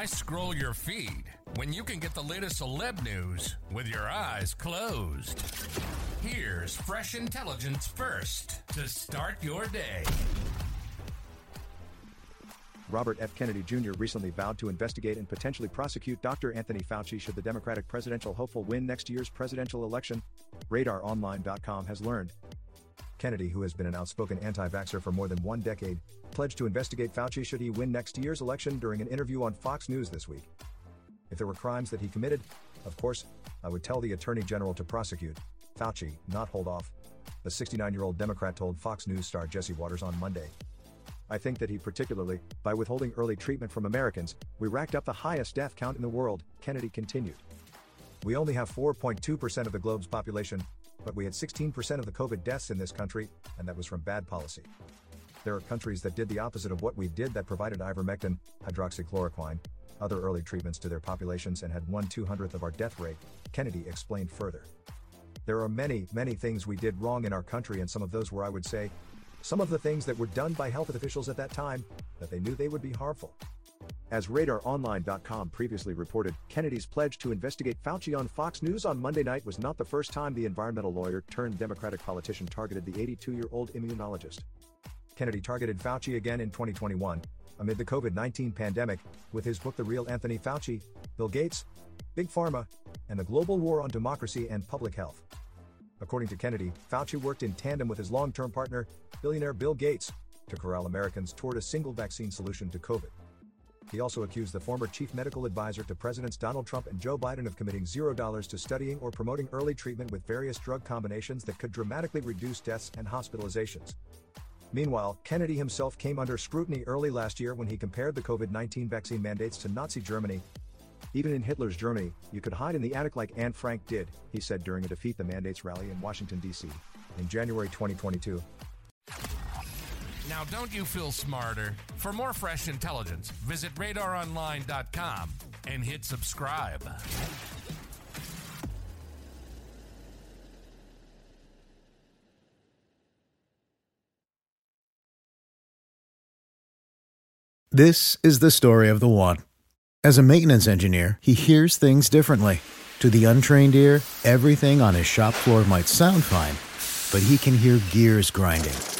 Why scroll your feed when you can get the latest celeb news with your eyes closed? Here's fresh intelligence first to start your day. Robert F. Kennedy Jr. recently vowed to investigate and potentially prosecute Dr. Anthony Fauci should the Democratic presidential hopeful win next year's presidential election, RadarOnline.com has learned. Kennedy, who has been an outspoken anti vaxxer for more than one decade, pledged to investigate Fauci should he win next year's election during an interview on Fox News this week. If there were crimes that he committed, of course, I would tell the Attorney General to prosecute Fauci, not hold off. The 69 year old Democrat told Fox News star Jesse Watters on Monday. I think that he particularly, by withholding early treatment from Americans, we racked up the highest death count in the world, Kennedy continued. We only have 4.2% of the globe's population, but we had 16% of the COVID deaths in this country, and that was from bad policy. There are countries that did the opposite of what we did that provided ivermectin, hydroxychloroquine, other early treatments to their populations and had 1 200th of our death rate, Kennedy explained further. There are many, many things we did wrong in our country, and some of those were, I would say, some of the things that were done by health officials at that time that they knew they would be harmful. As RadarOnline.com previously reported, Kennedy's pledge to investigate Fauci on Fox News on Monday night was not the first time the environmental lawyer turned Democratic politician targeted the 82 year old immunologist. Kennedy targeted Fauci again in 2021, amid the COVID 19 pandemic, with his book The Real Anthony Fauci, Bill Gates, Big Pharma, and the Global War on Democracy and Public Health. According to Kennedy, Fauci worked in tandem with his long term partner, billionaire Bill Gates, to corral Americans toward a single vaccine solution to COVID. He also accused the former chief medical advisor to Presidents Donald Trump and Joe Biden of committing $0 to studying or promoting early treatment with various drug combinations that could dramatically reduce deaths and hospitalizations. Meanwhile, Kennedy himself came under scrutiny early last year when he compared the COVID 19 vaccine mandates to Nazi Germany. Even in Hitler's Germany, you could hide in the attic like Anne Frank did, he said during a Defeat the Mandates rally in Washington, D.C. in January 2022. Now, don't you feel smarter? For more fresh intelligence, visit radaronline.com and hit subscribe. This is the story of the one. As a maintenance engineer, he hears things differently. To the untrained ear, everything on his shop floor might sound fine, but he can hear gears grinding